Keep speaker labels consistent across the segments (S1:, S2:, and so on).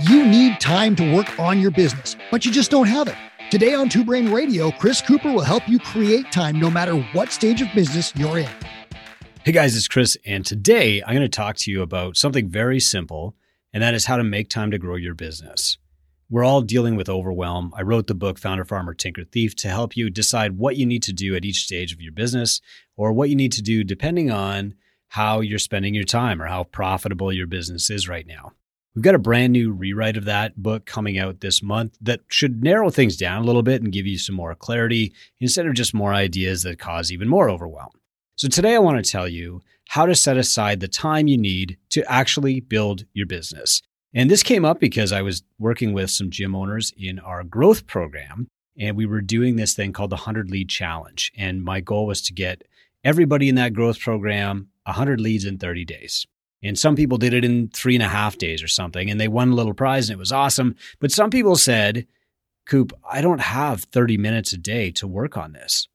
S1: You need time to work on your business, but you just don't have it. Today on Two Brain Radio, Chris Cooper will help you create time no matter what stage of business you're in.
S2: Hey guys, it's Chris, and today I'm going to talk to you about something very simple, and that is how to make time to grow your business. We're all dealing with overwhelm. I wrote the book Founder Farmer Tinker Thief to help you decide what you need to do at each stage of your business or what you need to do depending on how you're spending your time or how profitable your business is right now. We've got a brand new rewrite of that book coming out this month that should narrow things down a little bit and give you some more clarity instead of just more ideas that cause even more overwhelm. So, today I want to tell you how to set aside the time you need to actually build your business. And this came up because I was working with some gym owners in our growth program, and we were doing this thing called the 100 Lead Challenge. And my goal was to get everybody in that growth program 100 leads in 30 days. And some people did it in three and a half days or something, and they won a little prize and it was awesome. But some people said, Coop, I don't have 30 minutes a day to work on this.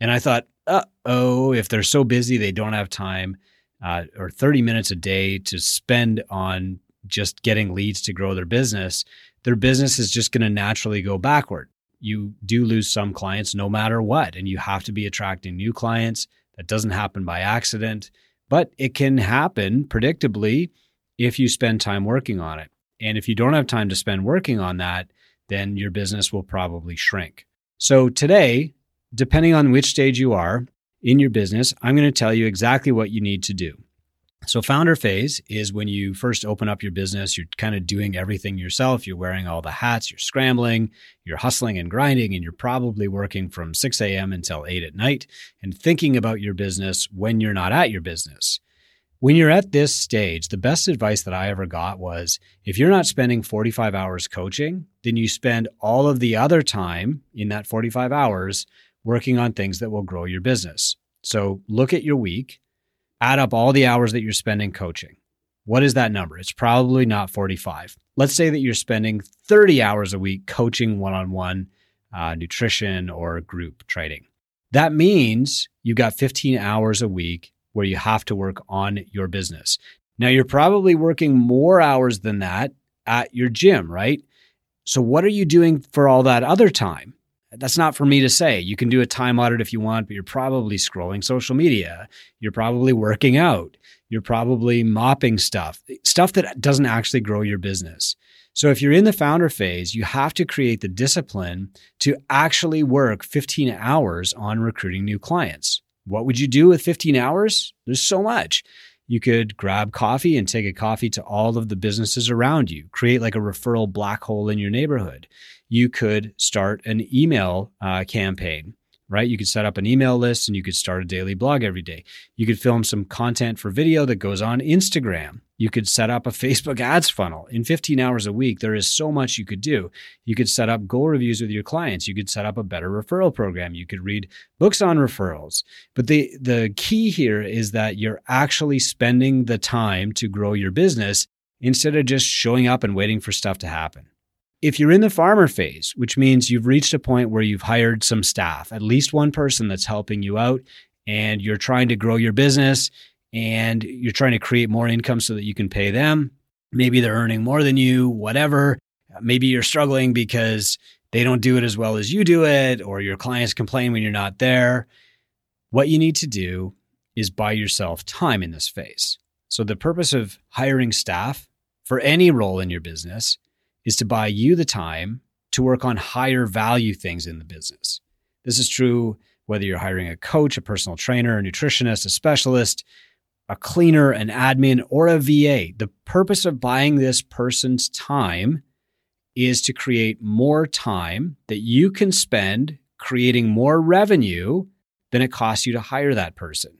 S2: And I thought, uh oh, if they're so busy, they don't have time uh, or 30 minutes a day to spend on just getting leads to grow their business, their business is just going to naturally go backward. You do lose some clients no matter what, and you have to be attracting new clients. That doesn't happen by accident. But it can happen predictably if you spend time working on it. And if you don't have time to spend working on that, then your business will probably shrink. So today, depending on which stage you are in your business, I'm going to tell you exactly what you need to do. So, founder phase is when you first open up your business, you're kind of doing everything yourself. You're wearing all the hats, you're scrambling, you're hustling and grinding, and you're probably working from 6 a.m. until 8 at night and thinking about your business when you're not at your business. When you're at this stage, the best advice that I ever got was if you're not spending 45 hours coaching, then you spend all of the other time in that 45 hours working on things that will grow your business. So, look at your week add up all the hours that you're spending coaching. What is that number? It's probably not 45. Let's say that you're spending 30 hours a week coaching one on one nutrition or group training. That means you've got 15 hours a week where you have to work on your business. Now, you're probably working more hours than that at your gym, right? So, what are you doing for all that other time? That's not for me to say. You can do a time audit if you want, but you're probably scrolling social media. You're probably working out. You're probably mopping stuff, stuff that doesn't actually grow your business. So if you're in the founder phase, you have to create the discipline to actually work 15 hours on recruiting new clients. What would you do with 15 hours? There's so much. You could grab coffee and take a coffee to all of the businesses around you, create like a referral black hole in your neighborhood. You could start an email uh, campaign, right? You could set up an email list and you could start a daily blog every day. You could film some content for video that goes on Instagram. You could set up a Facebook ads funnel. In 15 hours a week, there is so much you could do. You could set up goal reviews with your clients. You could set up a better referral program. You could read books on referrals. But the, the key here is that you're actually spending the time to grow your business instead of just showing up and waiting for stuff to happen. If you're in the farmer phase, which means you've reached a point where you've hired some staff, at least one person that's helping you out, and you're trying to grow your business and you're trying to create more income so that you can pay them. Maybe they're earning more than you, whatever. Maybe you're struggling because they don't do it as well as you do it, or your clients complain when you're not there. What you need to do is buy yourself time in this phase. So, the purpose of hiring staff for any role in your business is to buy you the time to work on higher value things in the business. This is true whether you're hiring a coach, a personal trainer, a nutritionist, a specialist, a cleaner, an admin, or a VA. The purpose of buying this person's time is to create more time that you can spend creating more revenue than it costs you to hire that person.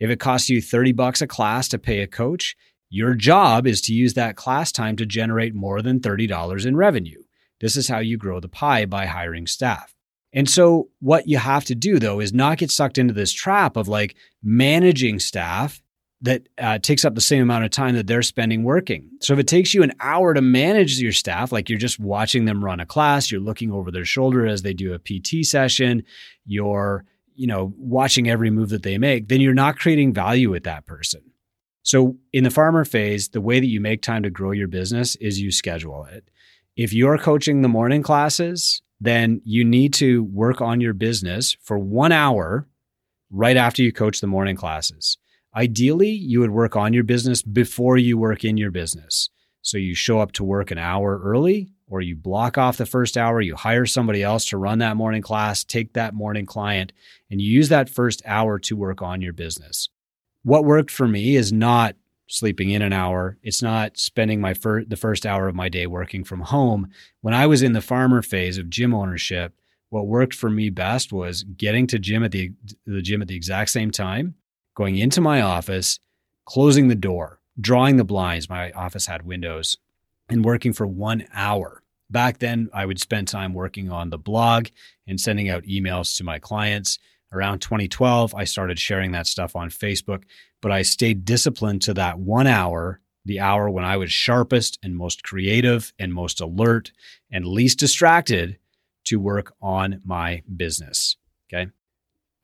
S2: If it costs you 30 bucks a class to pay a coach, your job is to use that class time to generate more than $30 in revenue. This is how you grow the pie by hiring staff. And so, what you have to do though is not get sucked into this trap of like managing staff that uh, takes up the same amount of time that they're spending working. So, if it takes you an hour to manage your staff, like you're just watching them run a class, you're looking over their shoulder as they do a PT session, you're you know watching every move that they make, then you're not creating value with that person. So in the farmer phase, the way that you make time to grow your business is you schedule it. If you're coaching the morning classes, then you need to work on your business for one hour right after you coach the morning classes. Ideally, you would work on your business before you work in your business. So you show up to work an hour early, or you block off the first hour, you hire somebody else to run that morning class, take that morning client, and you use that first hour to work on your business. What worked for me is not sleeping in an hour. It's not spending my fir- the first hour of my day working from home. When I was in the farmer phase of gym ownership, what worked for me best was getting to gym at the the gym at the exact same time, going into my office, closing the door, drawing the blinds. My office had windows, and working for one hour. Back then, I would spend time working on the blog and sending out emails to my clients. Around 2012, I started sharing that stuff on Facebook, but I stayed disciplined to that one hour, the hour when I was sharpest and most creative and most alert and least distracted to work on my business. Okay.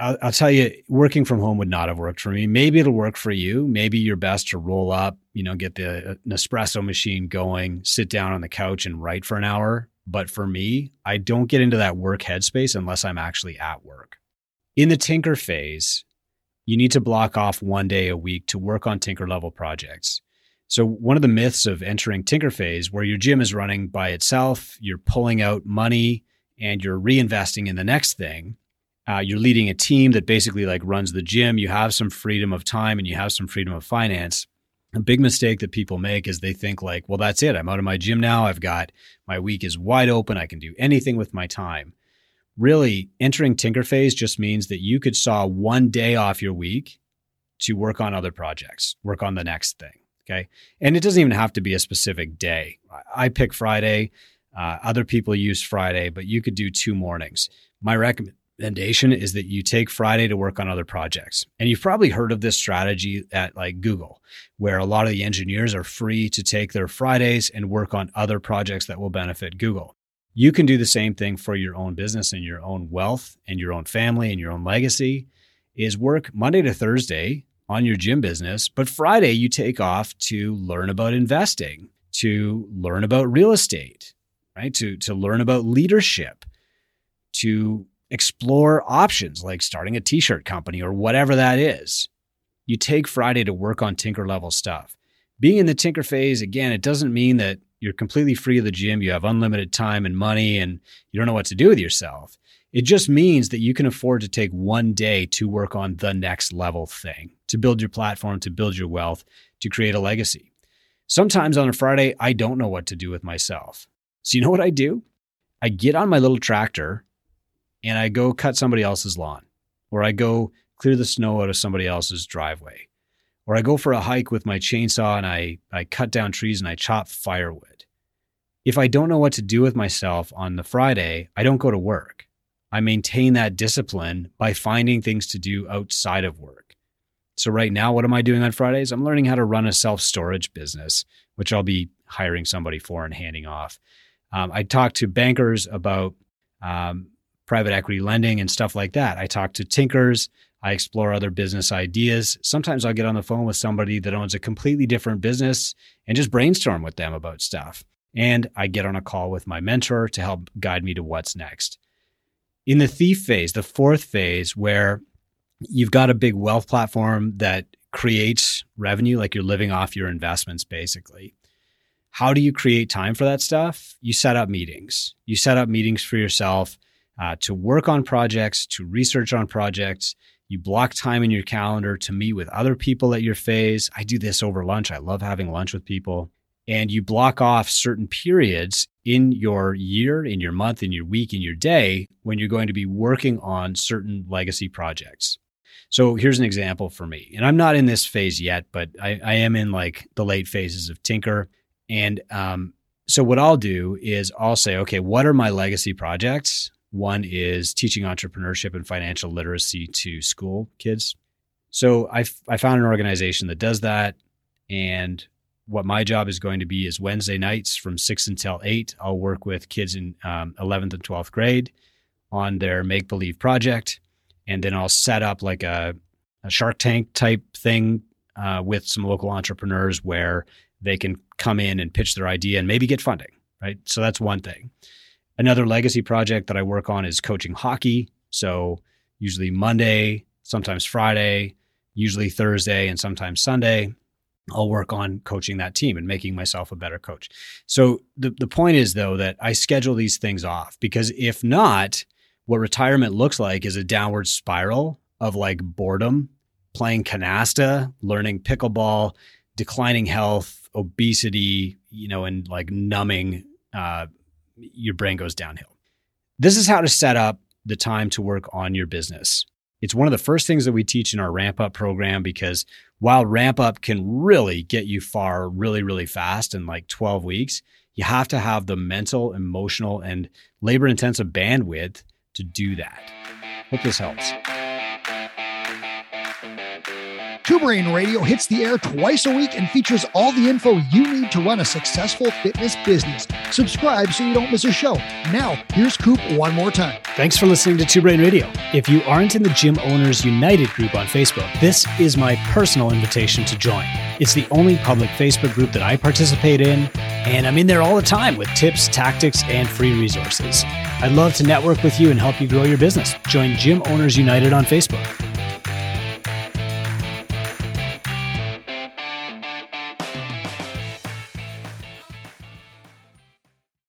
S2: I'll, I'll, tell you, working from home would not have worked for me. Maybe it'll work for you. Maybe you're best to roll up, you know, get the uh, Nespresso machine going, sit down on the couch and write for an hour. But for me, I don't get into that work headspace unless I'm actually at work. In the tinker phase, you need to block off one day a week to work on tinker level projects. So, one of the myths of entering tinker phase, where your gym is running by itself, you're pulling out money and you're reinvesting in the next thing. Uh, you're leading a team that basically like runs the gym. You have some freedom of time and you have some freedom of finance. A big mistake that people make is they think like, well, that's it. I'm out of my gym now. I've got my week is wide open. I can do anything with my time really entering tinker phase just means that you could saw one day off your week to work on other projects, work on the next thing. Okay. And it doesn't even have to be a specific day. I pick Friday. Uh, other people use Friday, but you could do two mornings. My recommendation is that you take Friday to work on other projects. And you've probably heard of this strategy at like Google, where a lot of the engineers are free to take their Fridays and work on other projects that will benefit Google. You can do the same thing for your own business and your own wealth and your own family and your own legacy is work Monday to Thursday on your gym business, but Friday you take off to learn about investing, to learn about real estate, right? To to learn about leadership, to explore options like starting a t-shirt company or whatever that is. You take Friday to work on tinker level stuff. Being in the tinker phase again, it doesn't mean that you're completely free of the gym, you have unlimited time and money, and you don't know what to do with yourself. It just means that you can afford to take one day to work on the next level thing, to build your platform, to build your wealth, to create a legacy. Sometimes on a Friday, I don't know what to do with myself. So, you know what I do? I get on my little tractor and I go cut somebody else's lawn, or I go clear the snow out of somebody else's driveway, or I go for a hike with my chainsaw and I, I cut down trees and I chop firewood if I don't know what to do with myself on the Friday, I don't go to work. I maintain that discipline by finding things to do outside of work. So, right now, what am I doing on Fridays? I'm learning how to run a self storage business, which I'll be hiring somebody for and handing off. Um, I talk to bankers about um, private equity lending and stuff like that. I talk to tinkers. I explore other business ideas. Sometimes I'll get on the phone with somebody that owns a completely different business and just brainstorm with them about stuff and I get on a call with my mentor to help guide me to what's next. In the thief phase, the fourth phase, where you've got a big wealth platform that creates revenue, like you're living off your investments basically. How do you create time for that stuff? You set up meetings. You set up meetings for yourself uh, to work on projects, to research on projects. You block time in your calendar to meet with other people at your phase. I do this over lunch. I love having lunch with people and you block off certain periods in your year, in your month, in your week, in your day when you're going to be working on certain legacy projects. So here's an example for me. And I'm not in this phase yet, but I, I am in like the late phases of Tinker. And um, so what I'll do is I'll say, okay, what are my legacy projects? One is teaching entrepreneurship and financial literacy to school kids. So I, I found an organization that does that. And what my job is going to be is Wednesday nights from six until eight. I'll work with kids in um, 11th and 12th grade on their make believe project. And then I'll set up like a, a Shark Tank type thing uh, with some local entrepreneurs where they can come in and pitch their idea and maybe get funding, right? So that's one thing. Another legacy project that I work on is coaching hockey. So usually Monday, sometimes Friday, usually Thursday, and sometimes Sunday. I'll work on coaching that team and making myself a better coach. So the, the point is though that I schedule these things off because if not, what retirement looks like is a downward spiral of like boredom, playing canasta, learning pickleball, declining health, obesity, you know, and like numbing, uh, your brain goes downhill. This is how to set up the time to work on your business. It's one of the first things that we teach in our ramp up program because while ramp up can really get you far really, really fast in like 12 weeks, you have to have the mental, emotional, and labor intensive bandwidth to do that. Hope this helps.
S1: Two Brain Radio hits the air twice a week and features all the info you need to run a successful fitness business. Subscribe so you don't miss a show. Now, here's Coop one more time.
S2: Thanks for listening to Two Brain Radio. If you aren't in the Gym Owners United group on Facebook, this is my personal invitation to join. It's the only public Facebook group that I participate in, and I'm in there all the time with tips, tactics, and free resources. I'd love to network with you and help you grow your business. Join Gym Owners United on Facebook.